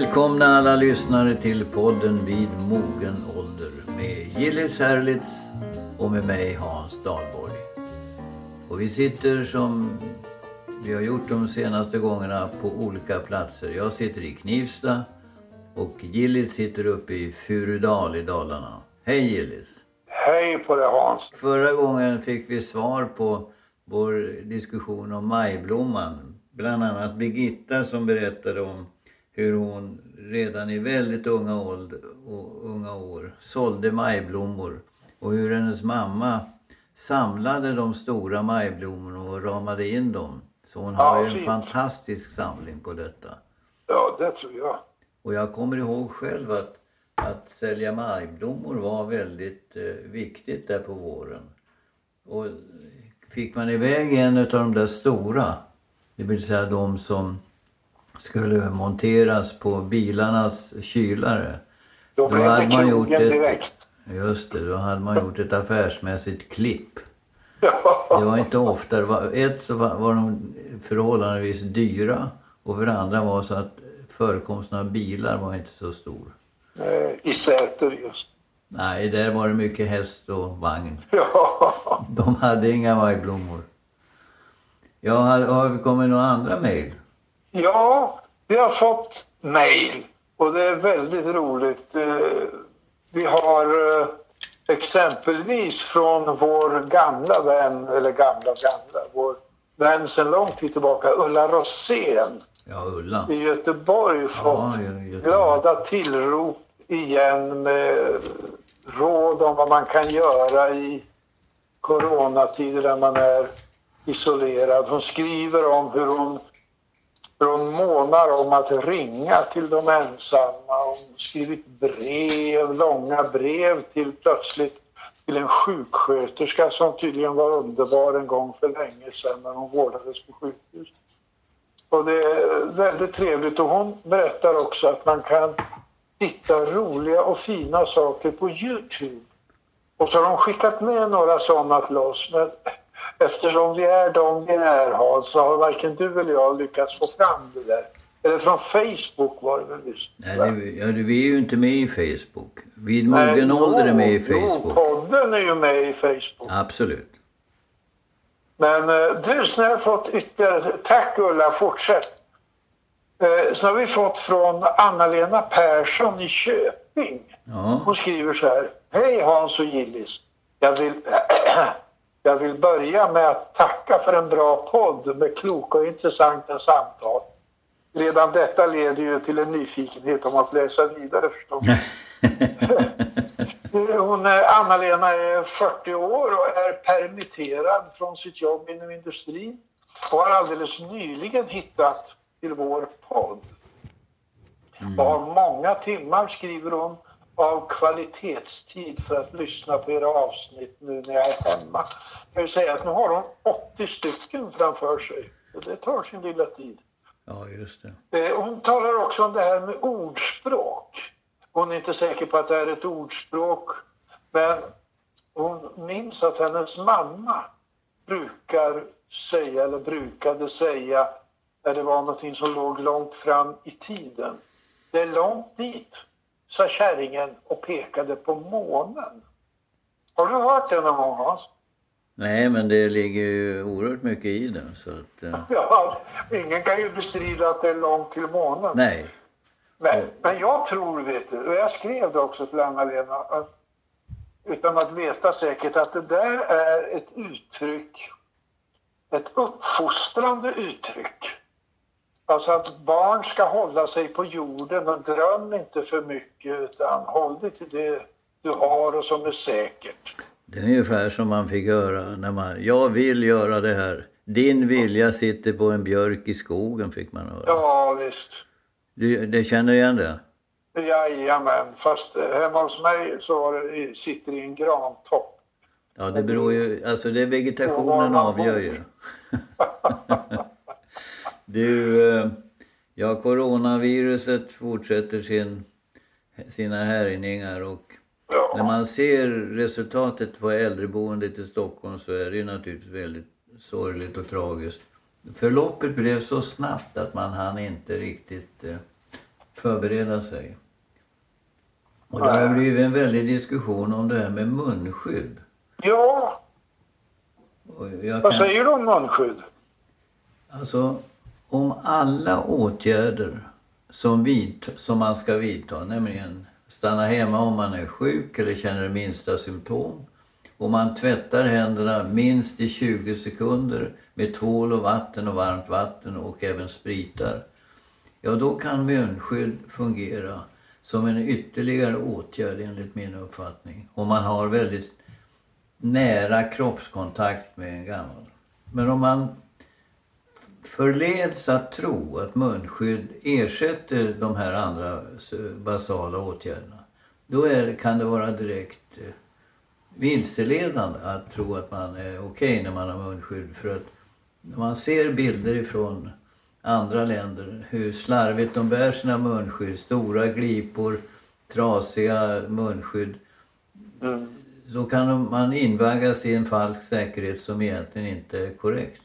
Välkomna alla lyssnare till podden Vid mogen ålder med Gillis Herlitz och med mig Hans Dahlborg. Och vi sitter som vi har gjort de senaste gångerna på olika platser. Jag sitter i Knivsta och Gillis sitter uppe i Furudal i Dalarna. Hej Gillis! Hej på dig Hans! Förra gången fick vi svar på vår diskussion om majblomman. Bland annat Birgitta som berättade om hur hon redan i väldigt unga, och unga år sålde majblommor och hur hennes mamma samlade de stora majblommorna och ramade in dem. Så hon har ju en fint. fantastisk samling på detta. Ja, det tror jag. Och jag kommer ihåg själv att, att sälja majblommor var väldigt eh, viktigt där på våren. Och fick man iväg en av de där stora, det vill säga de som skulle monteras på bilarnas kylare. Då Då hade man gjort ett- direkt. Just det, då hade man gjort ett affärsmässigt klipp. Det var inte ofta. Var, ett så var, var de förhållandevis dyra och för det andra var så att förekomsten av bilar var inte så stor. Eh, I Säter just. Nej, där var det mycket häst och vagn. Ja. De hade inga majblommor. Ja, har, har det kommit några andra mejl? Ja, vi har fått mejl och det är väldigt roligt. Eh, Vi har eh, exempelvis från vår gamla vän, eller gamla gamla, vår vän sedan lång tid tillbaka, Ulla Rosén Ja, Ulla. i Göteborg fått Ja, Göteborg. glada tillrop igen med råd om vad man kan göra i coronatider där man är isolerad. Hon skriver om hur hon, hon månar om att ringa till de ensamma. Hon har skrivit brev, långa brev till plötsligt till en sjuksköterska som tydligen var underbar en gång för länge sedan när hon vårdades på sjukhus. Och det är väldigt trevligt och hon berättar också att man kan hitta roliga och fina saker på Youtube. Och så har de skickat med några sådana till oss. Men eftersom vi är de vi är Hans, så har varken du eller jag lyckats få fram det där. Eller från Facebook var det väl visst? Nej, det, ja, vi är ju inte med i Facebook. Vid mogen ålder är med i jo, Jo, Facebook. podden är ju med i Facebook. Absolut. Men eh, du, så har jag fått ytterligare... Tack Ulla, fortsätt. Eh, så har vi fått från Anna-Lena Persson i Köping. Ja, Hon skriver så här. Hej Hans och Gillis. Jag vill, jag vill börja med att tacka för en bra podd med kloka och intressanta samtal. Redan detta leder ju till en nyfikenhet om att läsa vidare förstås. Hon, är- Anna-Lena är 40 år och är permitterad från sitt jobb inom industrin och har alldeles nyligen hittat till vår podd. Och har många timmar, skriver hon, av kvalitetstid för att lyssna på era avsnitt nu när jag är hemma. Jag kan ju säga att nu har hon 80 stycken framför sig. Och det tar sin lilla tid. ja just det. Eh, Hon talar också om det här med ordspråk. Hon är inte säker på att det är ett ordspråk. Men hon minns att hennes mamma brukar säga, eller brukade säga, när det var någonting som låg långt fram i tiden. Det är långt dit, sa kärringen och pekade på månen. Har du hört det någon gång Hans? Nej, men det ligger ju oerhört mycket i den. Så att, eh, Ja, ingen kan ju bestrida att det är långt till månen. nej. Men, men jag tror, vet du, och jag skrev det också till Anna-Lena, att, utan att veta säkert, att det där är ett uttryck, ett uppfostrande uttryck. Alltså att barn ska hålla sig på jorden och dröm inte för mycket utan håll dig till det du har och som är säkert. Det är ungefär som man fick höra när man, jag vill göra det här. Din vilja sitter på en björk i skogen fick man höra. Ja, visst. Du, det känner igen det? Jajamän, fast hemma hos mig så var det, i- sitter i en grantopp. Ja, det beror ju, alltså det var vegetationen avgör ju. Du, eh, ja coronaviruset fortsätter sin, sina härjningar och när Ja, man ser resultatet på äldreboendet i Stockholm så är det ju naturligtvis väldigt sorgligt och tragiskt. Förloppet blev så snabbt att man hann inte riktigt eh, förbereda sig. Och det har blivit en väldig diskussion om det här med munskydd. Ja, jag vad kan, säger du om munskydd? alltså, om alla åtgärder som, vid, som man ska vidta, nämligen stanna hemma om man är sjuk eller känner minsta symptom. Och man tvättar händerna minst i 20 sekunder med tvål och vatten och varmt vatten och även spritar. Ja, då kan munskydd fungera som en ytterligare åtgärd enligt min uppfattning. Om man har väldigt nära kroppskontakt med en gammal. Men om man förleds att tro att munskydd ersätter de här andra basala åtgärderna. Då är, kan det vara direkt eh, vilseledande att tro att man är okej när man har munskydd. För att när man ser bilder ifrån andra länder, hur slarvigt de bär sina munskydd, stora glipor, trasiga munskydd. Mm. Då kan man invaggas i en falsk säkerhet som egentligen inte är korrekt.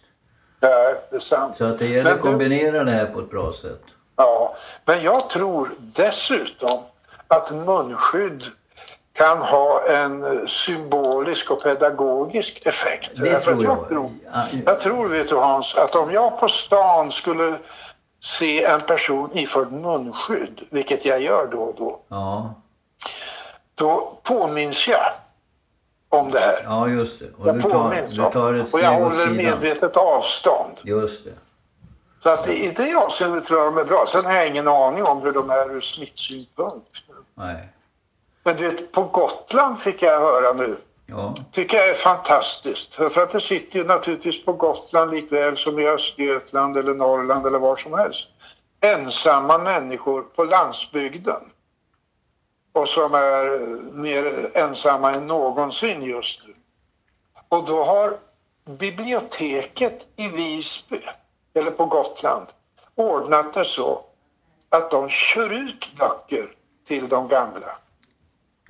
Ja, det är sant. Så att det gäller Men att kombinera det här på ett bra sätt. Ja, men jag tror dessutom att munskydd kan ha en symbolisk och pedagogisk effekt. Det Därför tror att jag. tror, Ja, jag tror, vet du Hans, att om jag på stan skulle se en person iförd munskydd, vilket jag gör då och då, Ja, då påminns jag om det här. ja just det. Och Jag du tar, du tar ett och jag håller medvetet avstånd. Just det. Så att i det avseendet tror jag de är bra. Sen har jag ingen aning om hur de är ur smittsynpunkt. Nej. Men du vet, på Gotland fick jag höra nu, Ja, tycker jag är fantastiskt. För för att det sitter ju naturligtvis på Gotland likväl som i Östergötland eller Norrland eller var som helst. Ensamma människor på landsbygden. Och som är mer ensamma än någonsin just nu. Och då har biblioteket i Visby, eller på Gotland, ordnat det så att de kör ut böcker till de gamla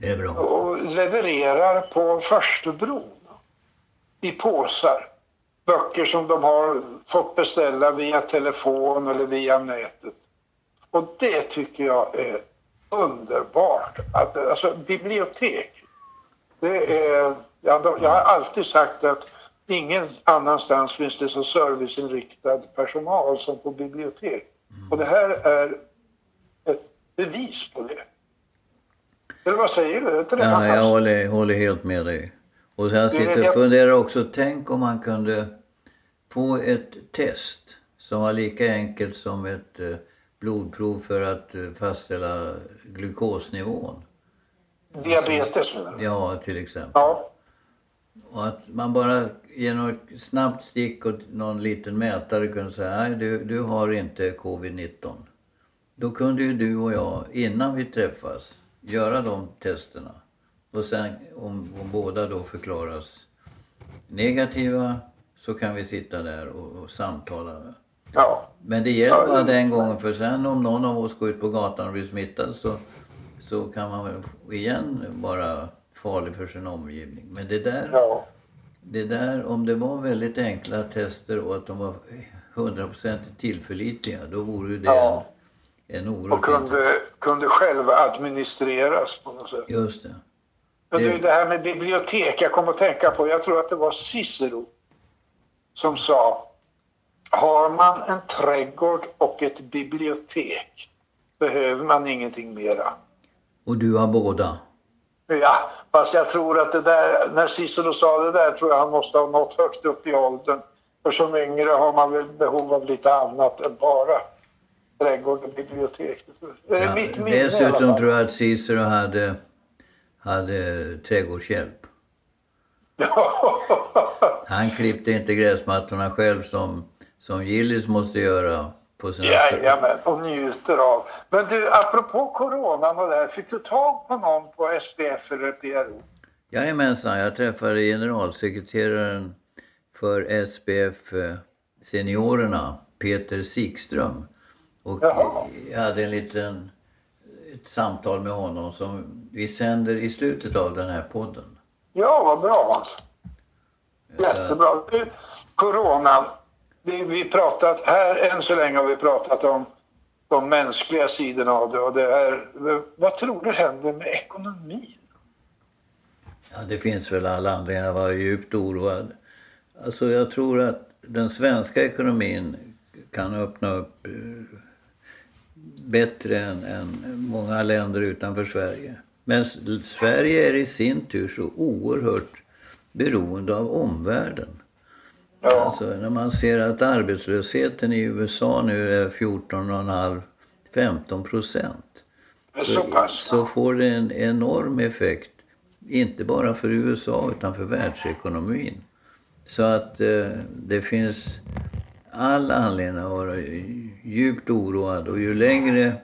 det är bra. och levererar på Förstebron i påsar. Böcker som de har fått beställa via telefon eller via nätet. Och det tycker jag är underbart. Att, alltså bibliotek, det är... Ja, de, jag har alltid sagt att ingen annanstans finns det så serviceinriktad personal som på bibliotek. Och det här är ett bevis på det. Eller vad säger du? Inte det Ja, jag håller, håller helt med dig. Och jag är sitter och funderar också, tänk om man kunde få ett test som var lika enkelt som ett eh, blodprov för att eh, fastställa glukosnivån. Diabetes menar du? Ja, till exempel. Ja. Och att man bara genom ett snabbt stick och någon liten mätare kunde säga nej du, du har inte covid-19. Då kunde ju du och jag innan vi träffas göra de testerna. Och sen om, om båda då förklaras negativa så kan vi sitta där och, och samtala. Ja. Men det gäller bara den gången för sen om någon av oss går ut på gatan och blir smittad så, så kan man igen vara farlig för sin omgivning. Men det där ja. det där, om det var väldigt enkla tester och att de var hundraprocentigt tillförlitliga, då vore det Ja. en, en Och oerhört intressant- kunde, kunde själva administreras på något sätt. Just det. Men Det- du, det här med bibliotek, jag kom att tänka på, jag tror att det var Cicero som sa har man en trädgård och ett bibliotek behöver man ingenting mera. Och du har båda? Ja, fast jag tror att det där, när Cicero sa det där tror jag han måste ha nått högt upp i åldern. För som yngre har man väl behov av lite annat än bara trädgård och bibliotek. Ja, mitt minne dessutom tror jag att Cicero hade, hade trädgårdshjälp. Han klippte inte gräsmattorna själv som, som Gillis måste göra på sina... Jajamän, och njuter av. Men du, apropå coronan och det här, fick du tag på någon på SPF eller PRO? Jajamensan, jag träffade generalsekreteraren för SPF eh, Seniorerna, Peter Sikström. Och Jaha. jag hade en liten, ett samtal med honom som vi sänder i slutet av den här podden. Ja, vad bra. Jättebra. Du, coronan. Vi, vi pratat, här än så länge har vi pratat om de mänskliga sidorna av det. Och det är, vad tror du händer med ekonomin? Ja, det finns väl alla anledningar att vara djupt oroad. Alltså jag tror att den svenska ekonomin kan öppna upp eh, bättre än, än många länder utanför Sverige. Men Sverige är i sin tur så oerhört beroende av omvärlden. Ja. Alltså när man ser att arbetslösheten i USA nu är 14,5-15 procent. Så, så får det en enorm effekt. Inte bara för USA utan för världsekonomin. Så att eh, det finns all anledning att vara djupt oroad och ju längre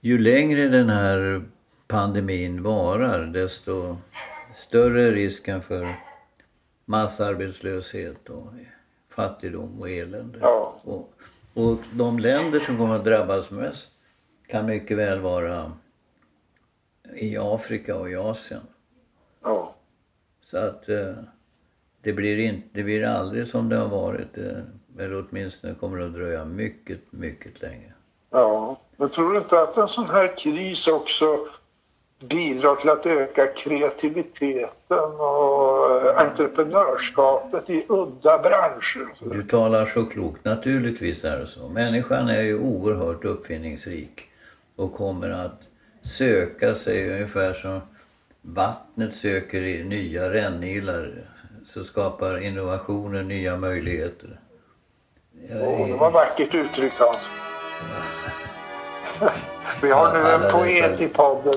ju längre den här pandemin varar desto större är risken för massarbetslöshet och fattigdom och elände. Ja. Och, och de länder som kommer att drabbas mest kan mycket väl vara i Afrika och i Asien. Ja. Så att eh, det, blir inte, det blir aldrig som det har varit. Eh, eller åtminstone kommer det att dröja mycket, mycket länge. Ja, men tror du inte att en sån här kris också bidrar till att öka kreativiteten och entreprenörskapet i udda branscher. Du talar så klokt. Naturligtvis är det så. Människan är ju oerhört uppfinningsrik och kommer att söka sig ungefär som vattnet söker i nya rännilar så skapar innovationer nya möjligheter. Åh, det var vackert uttryckt Hans. Vi har nu en poet i podden.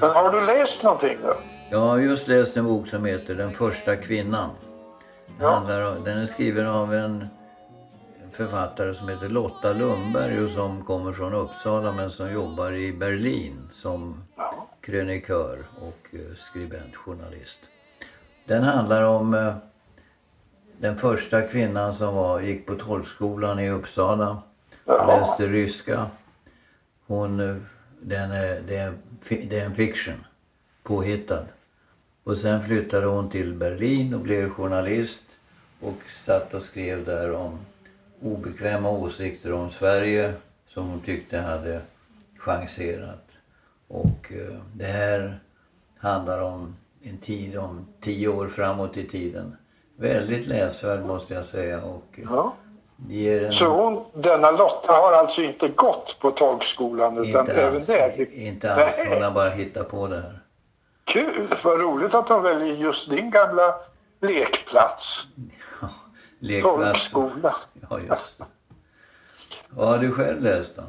Men har du läst någonting då? Jag har just läst en bok som heter Den första kvinnan. Ja. Handlar, den är skriven av en författare som heter Lotta Lundberg och som kommer från Uppsala men som jobbar i Berlin som ja. krönikör och eh, skribent, journalist. Den handlar om eh, den första kvinnan som var, gick på tolkskolan i Uppsala Jaha. läste ryska. Hon, den är, det, är, det är en fiction. Påhittad. Och sen flyttade hon till Berlin och blev journalist. Och satt och skrev där om obekväma åsikter om Sverige som hon tyckte hade chanserat. Och eh, det här handlar om en tid om tio år framåt i tiden. Väldigt läsvärd måste jag säga. Och, ja. En... Så hon, denna Lotta har alltså inte gått på tolkskolan utan inte även alls, där? Inte alls, Nej. hon har bara hittat på det här. Kul, vad roligt att de väljer just din gamla lekplats. Ja, lekplats. Tolkskola. Ja, just det. Vad har du själv läst då?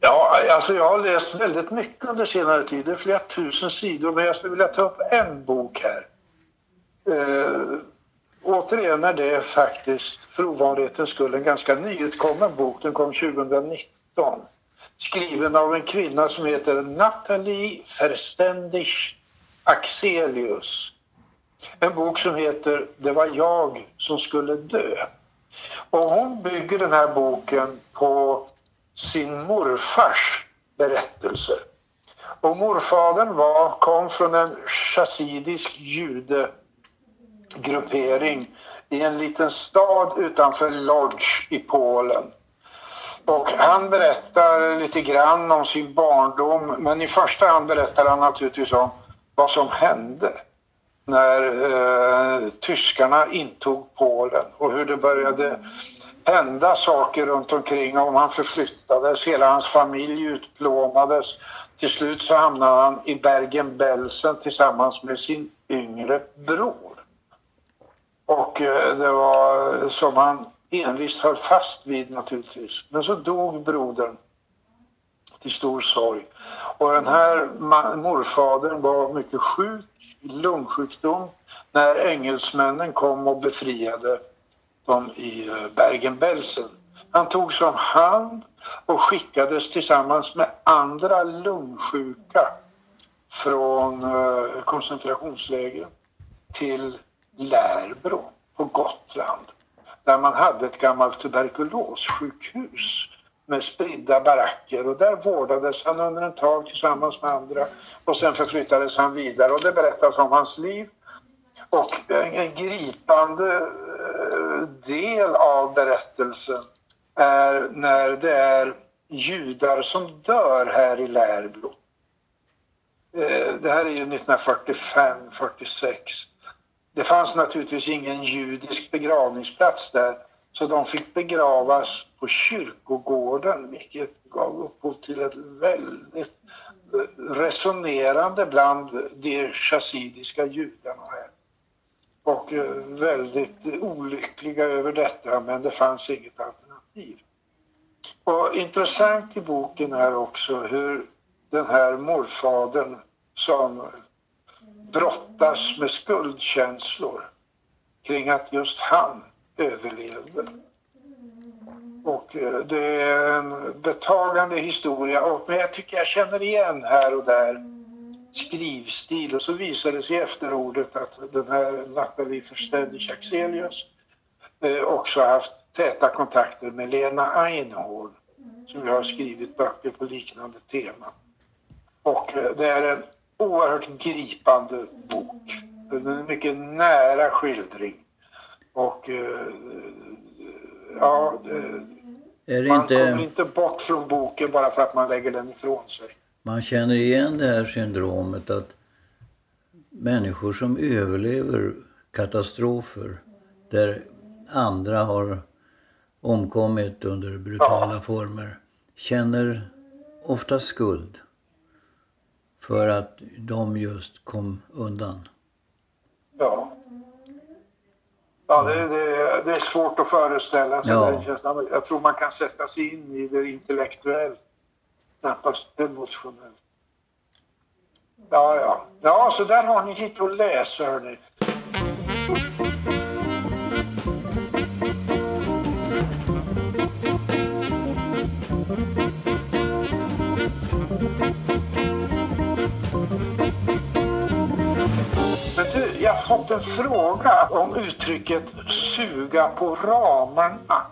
Ja, alltså jag har läst väldigt mycket under senare tid. Det är flera tusen sidor, men jag skulle vilja ta upp en bok här. Eh, återigen är det faktiskt för ovanlighetens skull en ganska nyutkommen bok. Den kom 2019. Skriven av en kvinna som heter Nathalie Verständig Axelius. En bok som heter Det var jag som skulle dö. Och hon bygger den här boken på sin morfars berättelse. Och morfadern var, kom från en chassidisk jude gruppering i en liten stad utanför Lodz i Polen. Och han berättar lite grann om sin barndom men i första hand berättar han naturligtvis om vad som hände när eh, tyskarna intog Polen och hur det började hända saker runt omkring om han förflyttades. Hela hans familj utplånades. Till slut så hamnade han i Bergen-Belsen tillsammans med sin yngre bror. Och eh, det var eh, som han envist höll fast vid naturligtvis. Men så dog brodern till stor sorg. Och den här morfadern var mycket sjuk, lungsjukdom, när engelsmännen kom och befriade dem i eh, Bergen-Belsen. Han togs om hand och skickades tillsammans med andra lungsjuka från koncentrationslägren till Lärbro på Gotland där man hade ett gammalt tuberkulossjukhus med spridda baracker och där vårdades han under en tag tillsammans med andra och sen förflyttades han vidare och det berättas om hans liv. Och en gripande eh, del av berättelsen är när det är judar som dör här i Lärbro. Eh, det här är ju 1945-46. Det fanns naturligtvis ingen judisk begravningsplats där så de fick begravas på kyrkogården vilket gav upphov till ett väldigt resonerande bland de chassidiska judarna här. Och eh, väldigt olyckliga över detta men det fanns inget alternativ. Och intressant i boken är också hur den här morfadern som brottas med skuldkänslor kring att just han överlevde. Och eh, det är en betagande historia. men jag tycker jag känner igen här och där skrivstil. Och så visade det sig i efterordet att den här Nathalie Verständig Axelius eh, också haft täta kontakter med Lena Einhorn som har skrivit böcker på liknande tema. Och eh, det är en oerhört gripande bok. En mycket nära skildring. Och eh, ja, det, man inte... kommer inte bort från boken bara för att man lägger den ifrån sig. Man känner igen det här syndromet att människor som överlever katastrofer där andra har omkommit under brutala ja. former känner ofta skuld för att de just kom undan. Ja. Ja, det, det, det är svårt att föreställa sig ja. den känslan. Jag tror man kan sätta sig in i det intellektuellt, knappast emotionellt. Ja, ja. Ja, så där har ni lite att läsa, hörni. Fått en fråga om uttrycket suga på ramarna.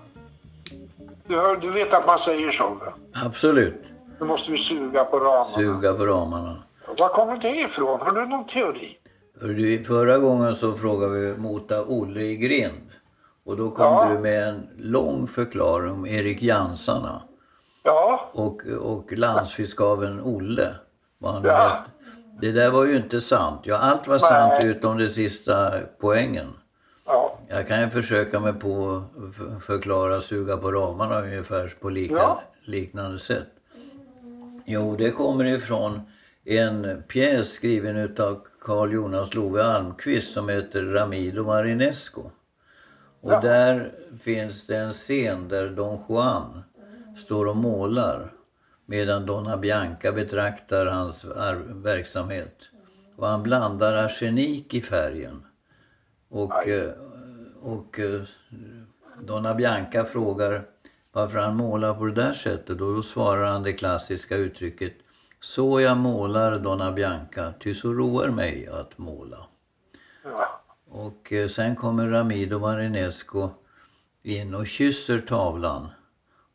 Du, hör, du vet att man säger så? Va? Absolut. Nu måste vi suga på ramarna. Suga på ramarna. Var kommer det ifrån? Har du någon teori? Förra gången så frågade vi Mota Olle i Grind. Och då kom ja. du med en lång förklaring om Erik Jansarna. Ja. Och, och landsfiskaven Olle. Vad han ja. Det där var ju inte sant. Ja, allt var Nej. sant utom det sista poängen. Ja. Jag kan ju försöka mig på att förklara suga på ramarna ungefär på lika, ja. liknande sätt. Jo, det kommer ifrån en pjäs skriven utav Carl Jonas Love Almqvist som heter Ramido Marinesco. Och ja. där finns det en scen där Don Juan står och målar medan Donna Bianca betraktar hans verksamhet. Och han blandar arsenik i färgen. Och, eh, och eh, Donna Bianca frågar varför han målar på det där sättet. Och då svarar han det klassiska uttrycket Så jag målar Donna Bianca, ty så roar mig att måla. Och eh, sen kommer Ramido Marinesco in och kysser tavlan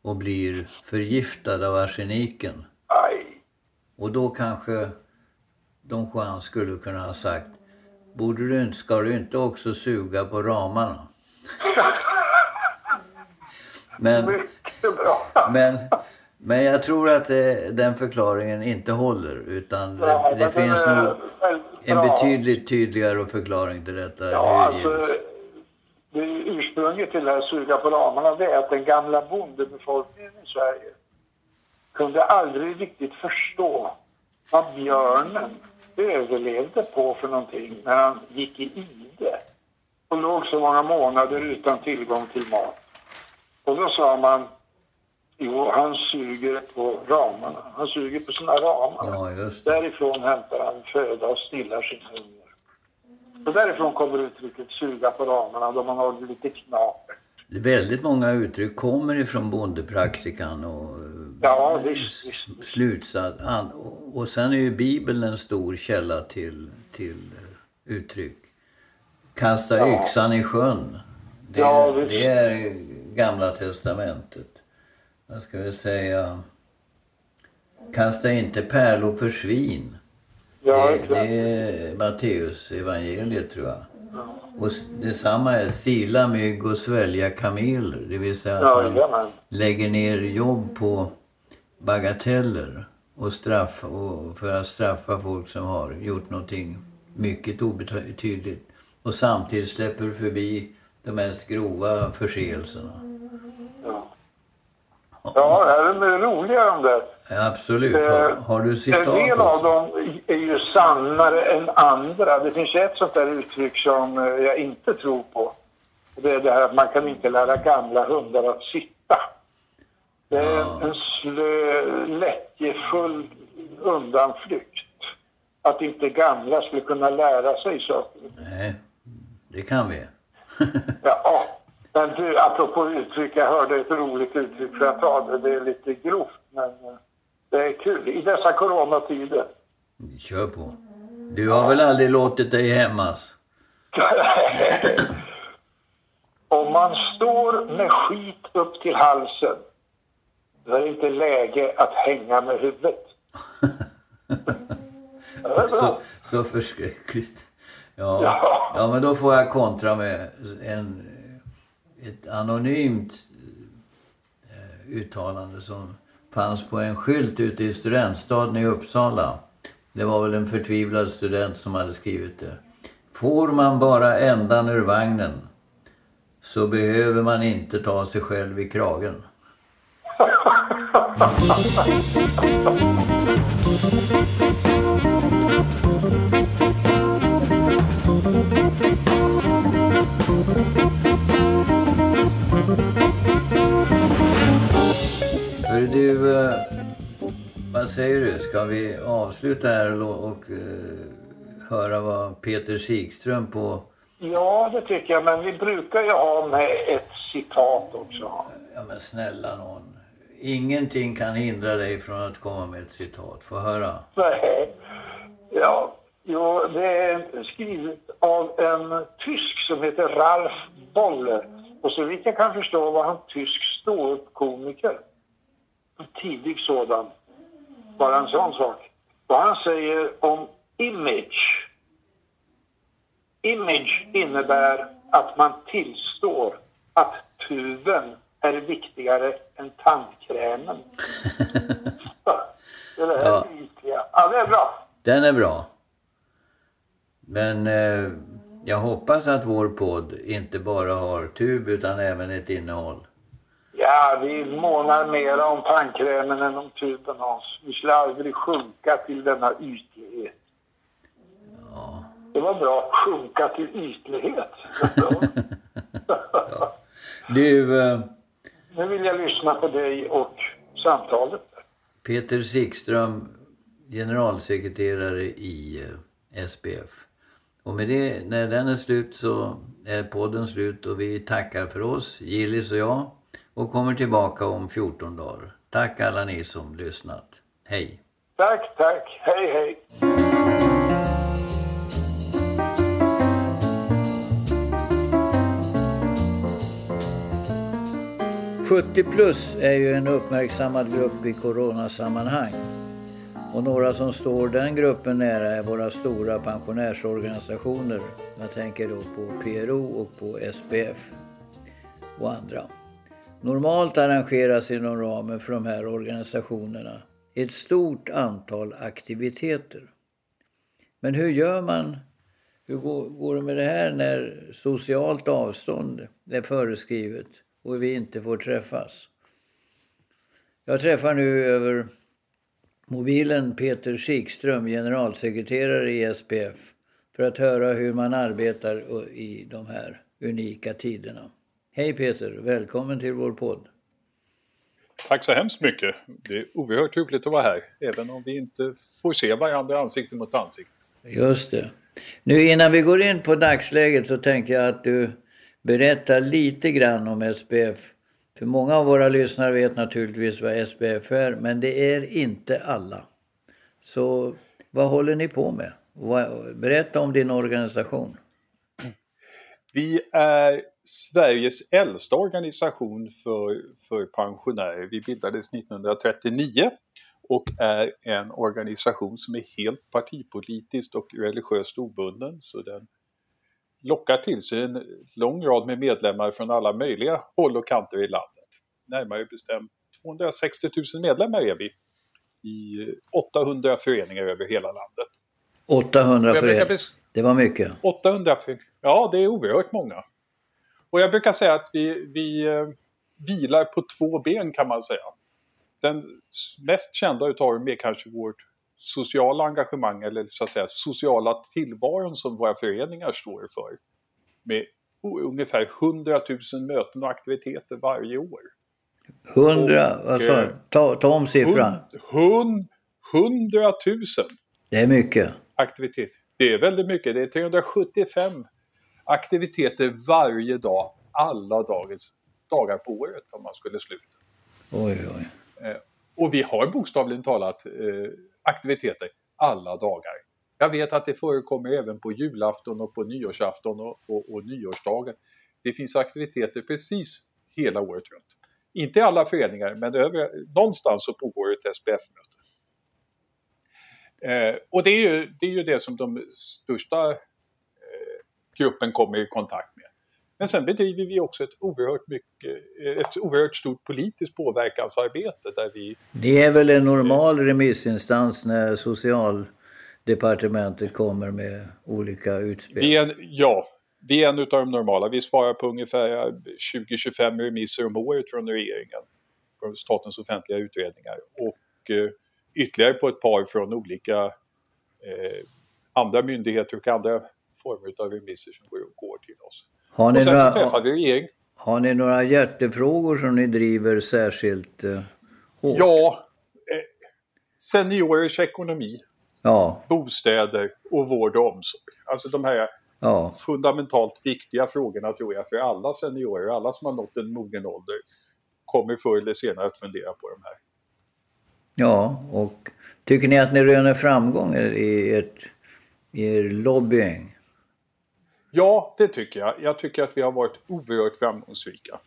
och blir förgiftad av arseniken. Aj. Och då kanske Don Juan skulle kunna ha sagt Borde du inte, ska du inte också suga på ramarna? men, men, men jag tror att det, den förklaringen inte håller utan ja, det, det finns nog en betydligt tydligare förklaring till detta. Ja, alltså, det ursprunget till det här suga på ramarna det är att den gamla bondebefolkningen i Sverige kunde aldrig riktigt förstå vad björnen överlevde på för någonting när han gick i ide och låg så många månader utan tillgång till mat. Och då sa man, jo han suger på ramarna, han suger på sina ramar. Ja. Därifrån hämtar han föda och stillar sin hunger. Och därifrån kommer uttrycket suga på ramarna då man har lite knapert. Väldigt många uttryck kommer ifrån bondepraktikan och Ja, visst, visst. slutsats. och- sen är ju Bibeln en stor källa till, till eh, uttryck. Kasta Ja. yxan i sjön. Det, Ja, visst. det är gamla testamentet. Vad ska vi säga? Kasta inte pärlor för svin. Ja, det, är Matteus evangeliet tror jag. Och detsamma är sila mygg och svälja kameler. Det vill säga att man lägger ner jobb på bagateller och straff och för att straffa folk som har gjort någonting mycket obetydligt och samtidigt släpper förbi de mest grova förseelserna. Ja, de är roliga de där. Absolut. Har, har du En citat del av dem är ju sannare än andra. Det finns ett sånt där uttryck som eh, jag inte tror på. Det är det här att man kan inte lära gamla hundar att sitta. Det är Ja. en slö, lättjefull undanflykt. Att inte gamla skulle kunna lära sig saker. Nej, det kan vi. Ja, men du, apropå uttryck, jag hörde ett roligt uttryck för att ta det. Det är lite grovt, men eh, det är kul. I dessa coronatider. Kör på. Du har väl aldrig låtit dig hämmas? Om man står med skit upp till halsen, då är det inte läge att hänga med huvudet. Så, så förskräckligt. Ja, Ja. ja, men då får jag kontra med en, ett anonymt eh, uttalande som fanns på en skylt ute i studentstaden i Uppsala. Det var väl en förtvivlad student som hade skrivit det. Får man bara ändan ur vagnen så behöver man inte ta sig själv i kragen. vad säger du? Ska vi avsluta här och, och eh, höra vad Peter Sikström på, Ja, det tycker jag, men vi brukar ju ha med ett citat också. ja men snälla någon. Ingenting kan hindra dig från att komma med ett citat. Få höra. Nej. Ja, jo, det är skrivet av en tysk som heter Ralf Boller. Och så vitt jag kan förstå var han tysk ståuppkomiker. En tidig sådan. Bara en sån sak. Och han säger om image. Image innebär att man tillstår att tuben är viktigare än tandkrämen. det är Ja. ytliga. Ja, det är bra. Den är bra. Men eh, jag hoppas att vår podd inte bara har tub utan även ett innehåll. Ja, vi månar mer om tandkrämen än om tuben Hans. Vi skulle aldrig sjunka till denna ytlighet. Ja. Det var bra. Sjunka till ytlighet. Du, eh, nu vill jag lyssna på dig och samtalet. Peter Sikström, generalsekreterare i eh, SPF. Och med det, när den är slut så är podden slut och vi tackar för oss, Gillis och jag, och kommer tillbaka om 14 dagar. Tack alla ni som lyssnat. Hej! Tack, tack. Hej, hej. 70 plus är ju en uppmärksammad grupp i coronasammanhang. Och några som står den gruppen nära är våra stora pensionärsorganisationer. Jag tänker då på PRO och på SPF och andra. Normalt arrangeras inom ramen för de här organisationerna ett stort antal aktiviteter. Men hur gör man Hur går, går det med det här när socialt avstånd är föreskrivet och vi inte får träffas? Jag träffar nu över mobilen Peter Sikström, generalsekreterare i SPF, för att höra hur man arbetar i de här unika tiderna. Hej Peter, välkommen till vår podd. Tack så hemskt mycket. Det är oerhört roligt att vara här, även om vi inte får se varandra ansikte mot ansikte. Just det. Nu innan vi går in på dagsläget så tänkte jag att du berättar lite grann om SPF. För många av våra lyssnare vet naturligtvis vad SPF är, men det är inte alla. Så vad håller ni på med? Berätta om din organisation. Vi är Sveriges äldsta organisation för, för pensionärer. Vi bildades 1939 och är en organisation som är helt partipolitiskt och religiöst obunden. Så den lockar till sig en lång rad med medlemmar från alla möjliga håll och kanter i landet. Närmare bestämt 260 000 medlemmar är vi i 800 föreningar över hela landet. 800 föreningar? Det var mycket. 800 föreningar. Ja, det är oerhört många. Och jag brukar säga att vi, vi eh, vilar på två ben kan man säga. Den mest kända utav dem är kanske vårt sociala engagemang eller så att säga sociala tillvaron som våra föreningar står för. Med ungefär 100 000 möten och aktiviteter varje år. 100, vad sa du? Ta, ta om siffran. 100 000. Det är mycket. Aktivitet. Det är väldigt mycket. Det är 375 aktiviteter varje dag, alla dagens, dagar på året om man skulle sluta. Oj, oj. Eh, och vi har bokstavligen talat eh, aktiviteter alla dagar. Jag vet att det förekommer även på julafton och på nyårsafton och, och, och nyårsdagen. Det finns aktiviteter precis hela året runt. Inte i alla föreningar, men över, någonstans så pågår ett SPF-möte. Eh, och det är, ju, det är ju det som de största gruppen kommer i kontakt med. Men sen bedriver vi också ett oerhört, mycket, ett oerhört stort politiskt påverkansarbete där vi... Det är väl en normal remissinstans när socialdepartementet kommer med olika utspel? Vi är, ja, vi är en av de normala. Vi svarar på ungefär 20-25 remisser om året från regeringen, från statens offentliga utredningar. Och eh, ytterligare på ett par från olika eh, andra myndigheter och andra former av remisser som går, går till oss. Har ni, och sen några, träffade vi regering. har ni några hjärtefrågor som ni driver särskilt eh, hårt? Ja, eh, seniorers ekonomi, ja. bostäder och vård och omsorg. Alltså de här ja. fundamentalt viktiga frågorna tror jag för alla seniorer, alla som har nått en mogen ålder kommer förr eller senare att fundera på de här. Ja, och tycker ni att ni röner framgång i, ert, i er lobbying? Ja, det tycker jag. Jag tycker att vi har varit oerhört framgångsrika.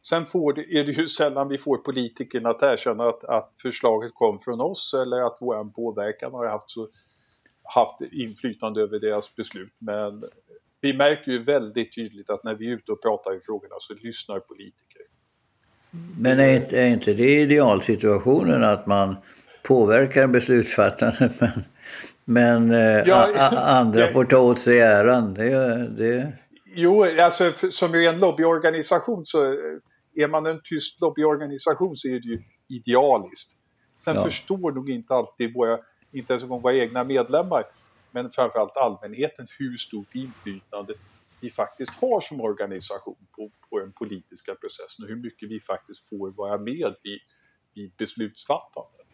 Sen får det, är det ju sällan vi får politikerna att erkänna att, att förslaget kom från oss eller att vår påverkan har haft, så, haft inflytande över deras beslut. Men vi märker ju väldigt tydligt att när vi är ute och pratar i frågorna så lyssnar politiker. Men är inte, är inte det idealsituationen att man påverkar beslutsfattandet men men eh, ja, andra får ta åt sig äran. Det, det... Jo, alltså som en lobbyorganisation så eh, är man en tyst lobbyorganisation så är det ju idealiskt. Sen ja. förstår nog inte alltid våra, inte ens våra egna medlemmar, men framförallt allmänheten hur stort inflytande vi faktiskt har som organisation på, på den politiska processen och hur mycket vi faktiskt får vara med i, i beslutsfattandet.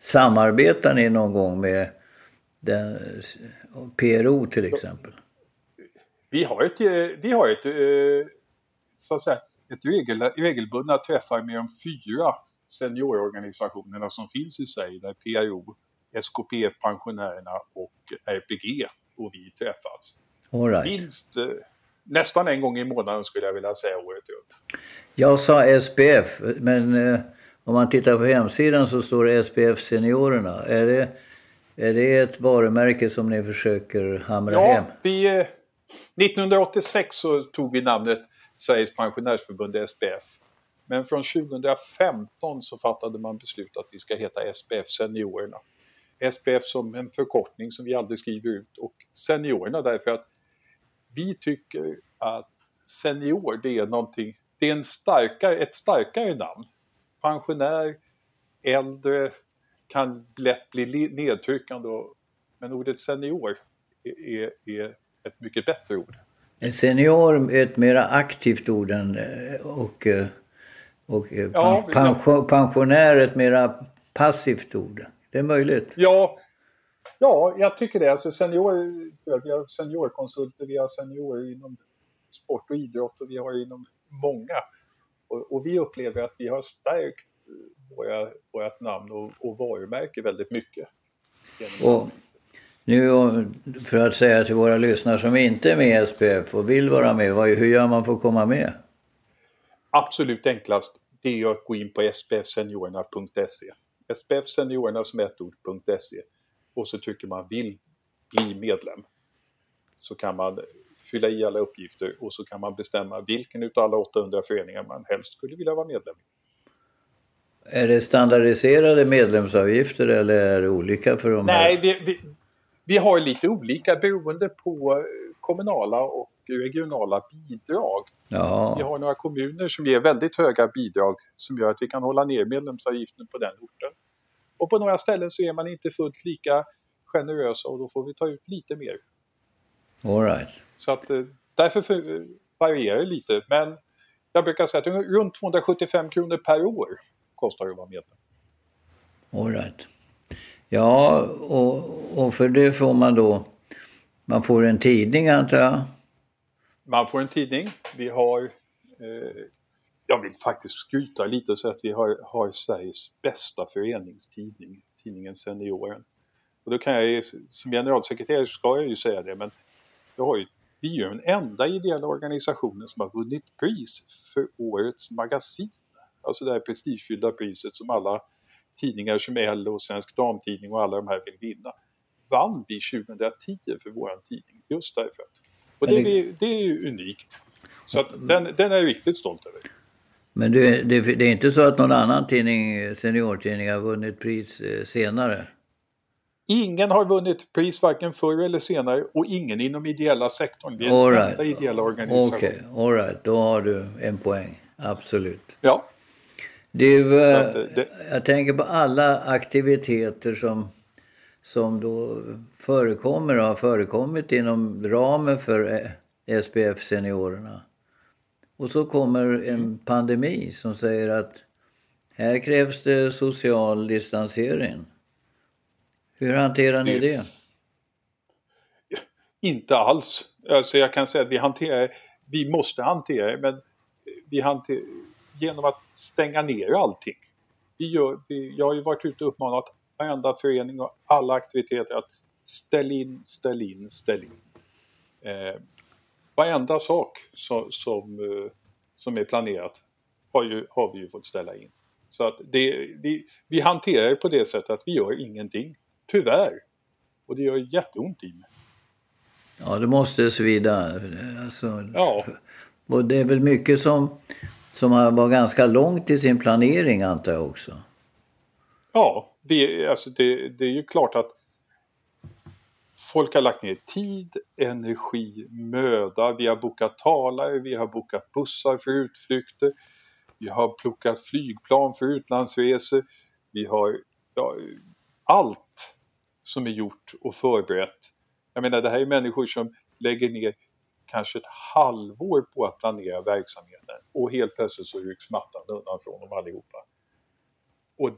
Samarbetar ni någon gång med den, PRO till exempel? Vi har ett, eh, vi har ett, eh, så att säga, ett regel, regelbundna träffar med de fyra seniororganisationerna som finns i Sverige, där PRO, SKPF Pensionärerna och RPG och vi träffas. All right. Minst eh, nästan en gång i månaden skulle jag vilja säga året runt. Jag sa SPF, men om man tittar på hemsidan så står det SPF Seniorerna. Är det är det ett varumärke som ni försöker hamra ja, hem? Vi, 1986 så tog vi namnet Sveriges pensionärsförbund SPF. Men från 2015 så fattade man beslut att vi ska heta SPF Seniorerna. SPF som en förkortning som vi aldrig skriver ut och Seniorerna därför att vi tycker att senior det är någonting, det är en starkare, ett starkare namn. Pensionär, äldre kan lätt bli nedtryckande men ordet senior är, är ett mycket bättre ord. En senior är ett mer aktivt ord än, och, och ja, pension, pensionär ett mer passivt ord. Det är möjligt. Ja, ja jag tycker det. Alltså senior, vi har seniorkonsulter, vi har seniorer inom sport och idrott och vi har inom många. Och, och vi upplever att vi har stärkt våra, vårt namn och, och varumärke väldigt mycket. Och nu för att säga till våra lyssnare som inte är med i SPF och vill vara med, hur gör man för att komma med? Absolut enklast det är att gå in på spfseniorerna.se. spfseniorerna som ett ord.se och så trycker man vill bli medlem. Så kan man fylla i alla uppgifter och så kan man bestämma vilken utav alla 800 föreningar man helst skulle vilja vara medlem i. Är det standardiserade medlemsavgifter eller är det olika för de Nej, vi, vi, vi har lite olika beroende på kommunala och regionala bidrag. Ja. Vi har några kommuner som ger väldigt höga bidrag som gör att vi kan hålla ner medlemsavgiften på den orten. Och på några ställen så är man inte fullt lika generösa och då får vi ta ut lite mer. All right. Så att eh, därför varierar det lite. Men jag brukar säga att runt 275 kronor per år kostar det att vara medlem. All right. Ja, och, och för det får man då, man får en tidning antar jag? Man får en tidning. Vi har, eh, jag vill faktiskt skryta lite säga att vi har, har Sveriges bästa föreningstidning, tidningen Senioren. Och då kan jag som generalsekreterare ska jag ju säga det, men vi, har ju, vi är ju den enda ideella organisationen som har vunnit pris för årets magasin. Alltså det här prestigefyllda priset som alla tidningar som LO och Svensk Damtidning och alla de här vill vinna. Vann vi 2010 för vår tidning, just därför. Och det, det, det är ju unikt. Så den, den är jag riktigt stolt över. Men det, det, det, är inte så att någon annan tidning, seniortidning har vunnit pris eh, senare? Ingen har vunnit pris varken förr eller senare och ingen inom ideella sektorn. Vi är all right. ideella organisation. Okej, okay. all right. då har du en poäng. Absolut. Ja. Du, eh, det... jag tänker på alla aktiviteter som, som då förekommer och har förekommit inom ramen för eh, SPF Seniorerna. Och så kommer en mm. pandemi som säger att här krävs det social distansering. Hur hanterar ni det? det? Inte alls. Alltså jag kan säga att vi hanterar, vi måste hantera det, men vi hanterar, genom att stänga ner allting. Vi gör, vi, jag har ju varit ute och uppmanat varenda förening och alla aktiviteter att ställ in, ställ in, ställ in. Eh, varenda sak som, som, eh, som är planerat har, ju, har vi ju fått ställa in. Så att det, vi, vi hanterar det på det sättet att vi gör ingenting. Tyvärr. Och det gör jätteont i mig. Ja, det måste svida. Alltså, ja. Och det är väl mycket som, som var ganska långt i sin planering antar jag också. Ja, det, alltså det, det är ju klart att folk har lagt ner tid, energi, möda. Vi har bokat talare, vi har bokat bussar för utflykter. Vi har plockat flygplan för utlandsresor. Vi har ja, allt som är gjort och förberett. Jag menar det här är människor som lägger ner kanske ett halvår på att planera verksamheten och helt plötsligt så rycks mattan undan från dem allihopa. Och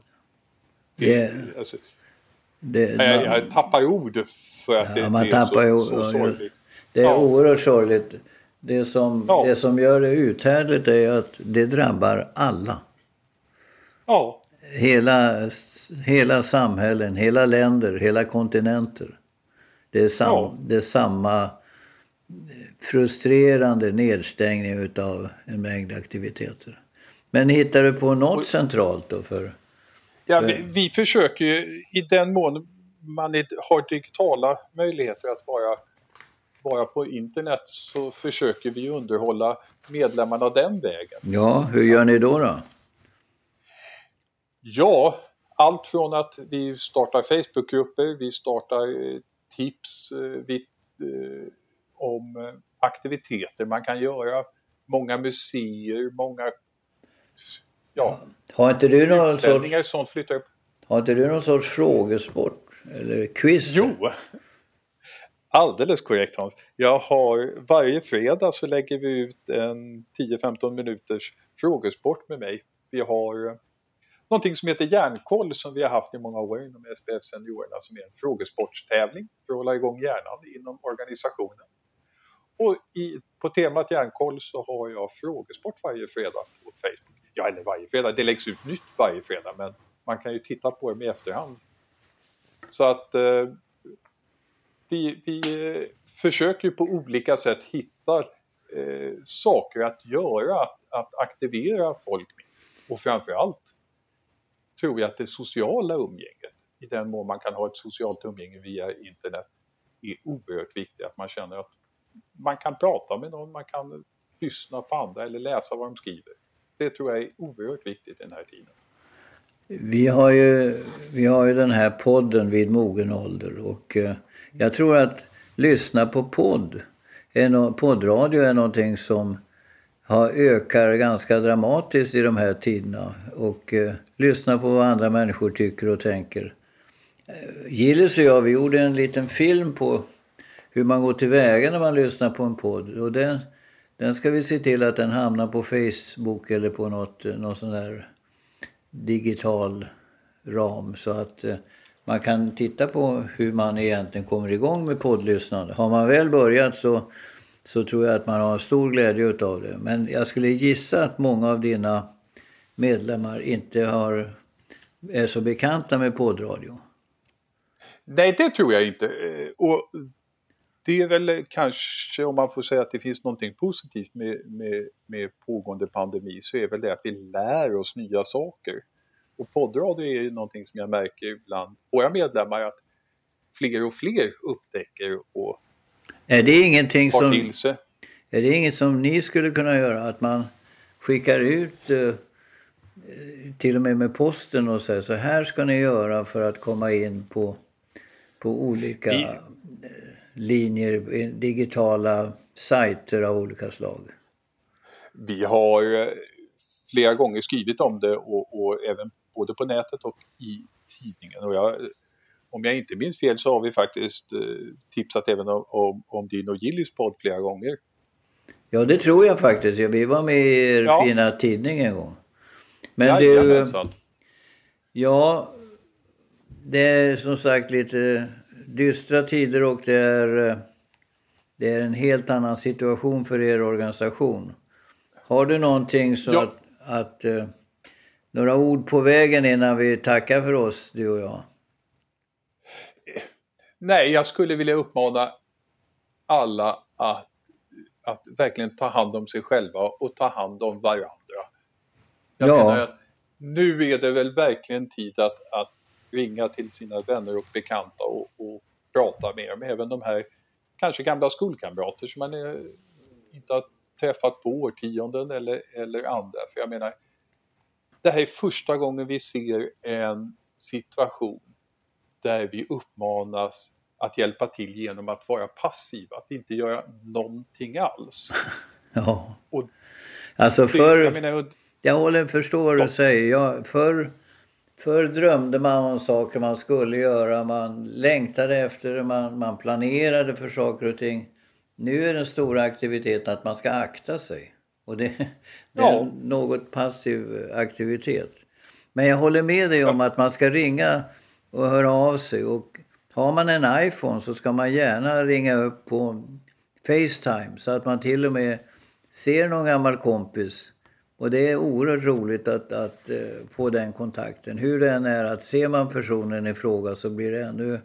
det, det, alltså, det, jag, jag tappar ord för att ja, det, man det är så, ord, så sorgligt. Det är ja. oerhört sorgligt. Det som, ja. det som gör det uthärdligt är att det drabbar alla. Ja. Hela, hela samhällen, hela länder, hela kontinenter. Det är, sam, ja. det är samma frustrerande nedstängning utav en mängd aktiviteter. Men hittar du på något centralt då för? Ja, vi, vi försöker ju i den mån man har digitala möjligheter att vara, vara på internet så försöker vi underhålla medlemmarna den vägen. Ja, hur gör ni då? då? Ja, allt från att vi startar Facebookgrupper, vi startar eh, tips, eh, vi, eh, om aktiviteter man kan göra, många museer, många ja, har inte du någon sorts, sånt flyttar upp. Har inte du någon sorts frågesport eller quiz? Jo, alldeles korrekt Hans. Jag har varje fredag så lägger vi ut en 10-15 minuters frågesport med mig. Vi har någonting som heter Hjärnkoll som vi har haft i många år inom SPF Seniorerna som är en frågesportstävling för att hålla igång hjärnan inom organisationen. Och i, på temat Hjärnkoll så har jag frågesport varje fredag på Facebook. Ja, eller varje fredag, det läggs ut nytt varje fredag men man kan ju titta på dem i efterhand. Så att eh, vi, vi eh, försöker på olika sätt hitta eh, saker att göra, att, att aktivera folk med. Och framförallt tror jag att det sociala umgänget, i den mån man kan ha ett socialt umgänge via internet, är oerhört viktigt. Att man känner att man kan prata med någon, man kan lyssna på andra eller läsa vad de skriver. Det tror jag är oerhört viktigt i den här tiden. Vi har ju, vi har ju den här podden vid mogen ålder och eh, jag tror att lyssna på podd, poddradio är någonting som har, ökar ganska dramatiskt i de här tiderna. Och eh, lyssna på vad andra människor tycker och tänker. Eh, Gillis och jag, vi gjorde en liten film på hur man går tillväga när man lyssnar på en podd. Och den, den ska vi se till att den hamnar på Facebook eller på något, eh, någon sån där digital ram. Så att eh, man kan titta på hur man egentligen kommer igång med poddlyssnande. Har man väl börjat så så tror jag att man har stor glädje utav det. Men jag skulle gissa att många av dina medlemmar inte har, är så bekanta med poddradio. Nej, det tror jag inte. Eh, och det är väl kanske, om man får säga att det finns någonting positivt med, med, med pågående pandemi, så är väl det att vi lär oss nya saker. Och poddradio är ju någonting som jag märker bland våra medlemmar att fler och fler upptäcker och är det ingenting som... Är det inget som ni skulle kunna göra? Att man skickar ut eh, till och med med posten och säger så här ska ni göra för att komma in på, på olika Vi... Eh, linjer, digitala sajter av olika slag. Vi har eh, flera gånger skrivit om det och, och även både på nätet och i tidningen. Och jag om jag inte minns fel så har vi faktiskt eh, tipsat även om, om, om din och Gillis podd flera gånger. Ja, det tror jag faktiskt. Vi var med i er ja. fina tidning en gång. Men ja, du... Ja, det är som sagt lite dystra tider och det är, det är en helt annan situation för er organisation. Har du någonting så ja. att, att uh, några ord på vägen innan vi tackar för oss, du och jag? Nej, jag skulle vilja uppmana alla att, att verkligen ta hand om sig själva och ta hand om varandra. Jag ja. menar att nu är det väl verkligen tid att, att ringa till sina vänner och bekanta och, och prata med dem. Även de här kanske gamla skolkamrater som man är, inte har träffat på årtionden eller, eller andra. För jag menar, det här är första gången vi ser en situation där vi uppmanas att hjälpa till genom att vara passiva, att inte göra någonting alls. Ja. Och alltså för, jag, menar, jag håller, förstår vad du säger. Jag, för, förr drömde man om saker man skulle göra, man längtade efter det, man, man planerade för saker och ting. Nu är den stora aktiviteten att man ska akta sig. Och det, det är ja. något passiv aktivitet. Men jag håller med dig om att man ska ringa och höra av sig. Och har man en iPhone så ska man gärna ringa upp på Facetime så att man till och med ser någon gammal kompis. Och det är oerhört roligt att, att eh, få den kontakten. Hur det än är att ser man personen i fråga så blir det ännu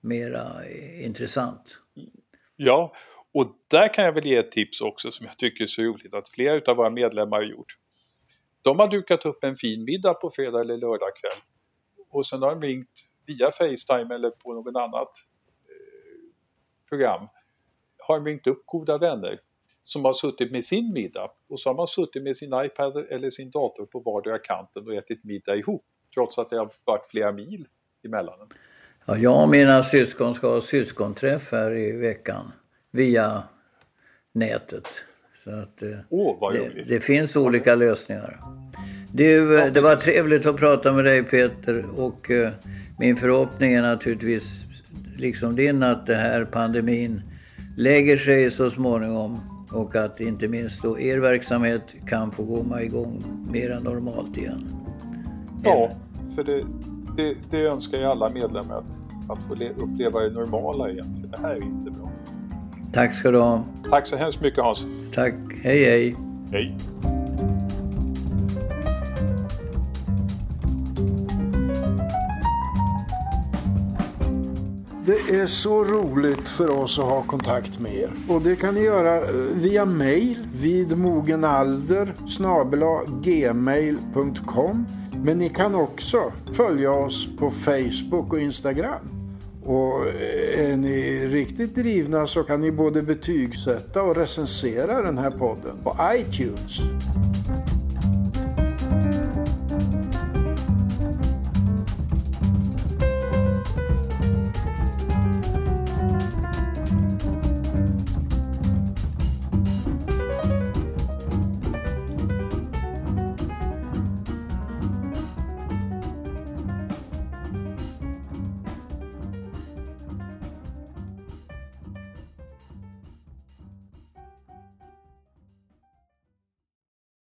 mera eh, intressant. Ja, och där kan jag väl ge ett tips också som jag tycker är så roligt att flera av våra medlemmar har gjort. De har dukat upp en fin middag på fredag eller lördag kväll och sen har de ringt via Facetime eller på något annat eh, program har de ringt upp goda vänner som har suttit med sin middag och så har man suttit med sin iPad eller sin dator på vardera kanten och ätit middag ihop trots att det har varit flera mil emellan. Ja, jag och mina syskon ska ha syskonträff här i veckan via nätet. Så att, vad det, det finns olika lösningar. Du, eh, det var trevligt att prata med dig Peter och eh, min förhoppning är naturligtvis liksom din att det här pandemin lägger sig så småningom och att inte minst då er verksamhet kan få komma igång mer normalt igen. Ja, för det, det, det önskar ju alla medlemmar att, få le, uppleva det normala igen. För det här är inte bra. Tack ska du ha. Tack så hemskt mycket Hans. Tack. Hej hej. Hej. Det är så roligt för oss att ha kontakt med er. Och det kan ni göra eh, via mail vid mogenalder gmail.com. Men ni kan också följa oss på Facebook och Instagram. Och eh, är ni riktigt drivna så kan ni både betygsätta och recensera den här podden på iTunes.